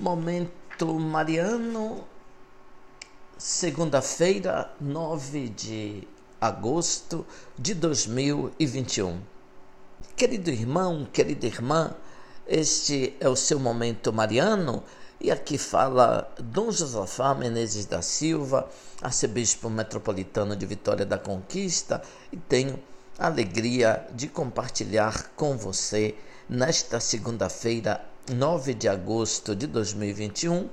Momento Mariano, segunda-feira, 9 de agosto de 2021. Querido irmão, querida irmã, este é o seu Momento Mariano e aqui fala Dom Josafá Menezes da Silva, arcebispo metropolitano de Vitória da Conquista, e tenho a alegria de compartilhar com você nesta segunda-feira 9 de agosto de 2021,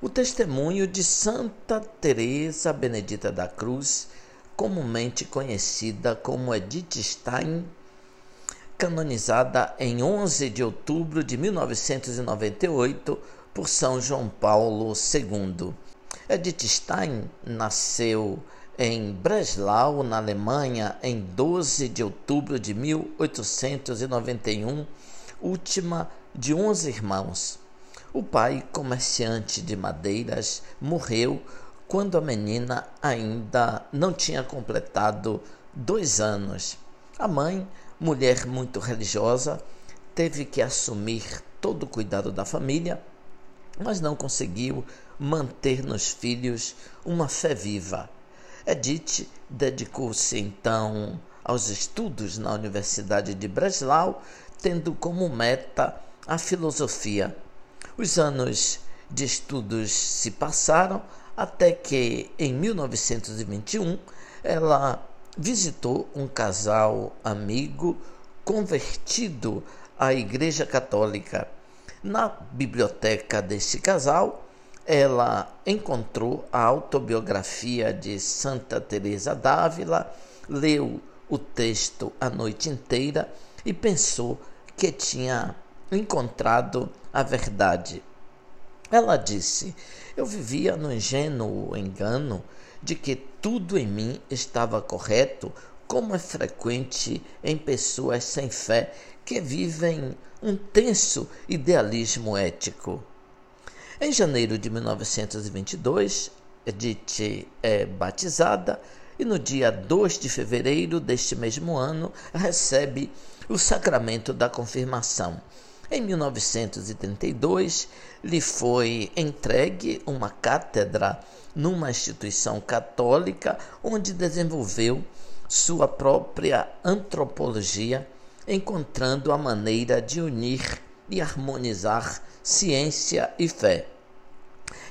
o testemunho de Santa Teresa Benedita da Cruz, comumente conhecida como Edith Stein, canonizada em 11 de outubro de 1998 por São João Paulo II. Edith Stein nasceu em Breslau, na Alemanha, em 12 de outubro de 1891, última de 11 irmãos. O pai, comerciante de madeiras, morreu quando a menina ainda não tinha completado dois anos. A mãe, mulher muito religiosa, teve que assumir todo o cuidado da família, mas não conseguiu manter nos filhos uma fé viva. Edith dedicou-se então aos estudos na Universidade de Breslau, tendo como meta a filosofia. Os anos de estudos se passaram até que, em 1921, ela visitou um casal amigo convertido à Igreja Católica. Na biblioteca deste casal, ela encontrou a autobiografia de Santa Teresa d'Ávila, leu o texto a noite inteira e pensou que tinha encontrado a verdade. Ela disse: Eu vivia no ingênuo engano de que tudo em mim estava correto, como é frequente em pessoas sem fé que vivem um tenso idealismo ético. Em janeiro de 1922, Edith é batizada e no dia 2 de fevereiro deste mesmo ano recebe o sacramento da confirmação. Em 1932, lhe foi entregue uma cátedra numa instituição católica onde desenvolveu sua própria antropologia, encontrando a maneira de unir e harmonizar ciência e fé.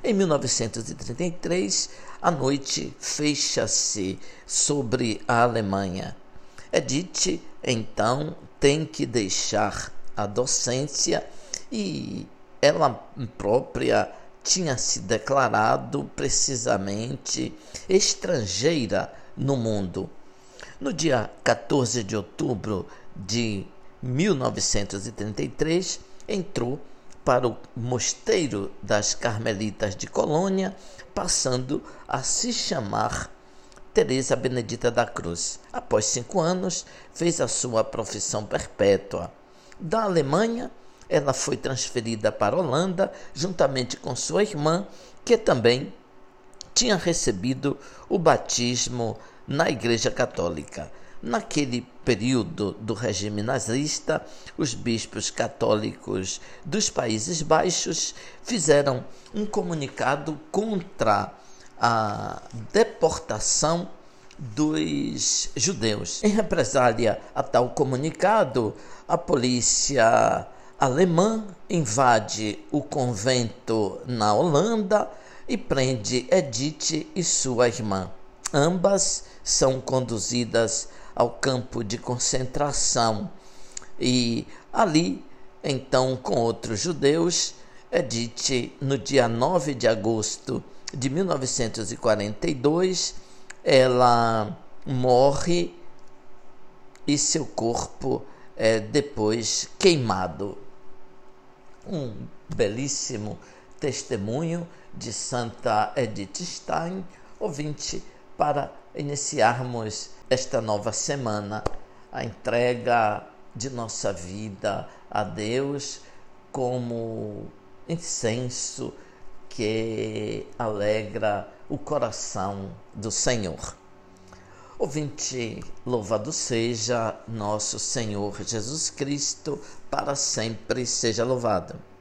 Em 1933, a noite fecha-se sobre a Alemanha. Edith, então, tem que deixar a docência e ela própria tinha se declarado precisamente estrangeira no mundo. No dia 14 de outubro de 1933, entrou para o mosteiro das Carmelitas de Colônia, passando a se chamar Teresa Benedita da Cruz. Após cinco anos, fez a sua profissão perpétua. Da Alemanha, ela foi transferida para a Holanda, juntamente com sua irmã, que também tinha recebido o batismo na Igreja Católica. Naquele período do regime nazista, os bispos católicos dos Países Baixos fizeram um comunicado contra a deportação dos judeus. Em represália a tal comunicado, a polícia alemã invade o convento na Holanda e prende Edith e sua irmã. Ambas são conduzidas ao campo de concentração. E ali, então, com outros judeus, Edith, no dia 9 de agosto de 1942, ela morre e seu corpo é depois queimado. Um belíssimo testemunho de Santa Edith Stein, ouvinte, para iniciarmos esta nova semana, a entrega de nossa vida a Deus como incenso que alegra o coração do Senhor. Ouvinte, louvado seja nosso Senhor Jesus Cristo, para sempre seja louvado.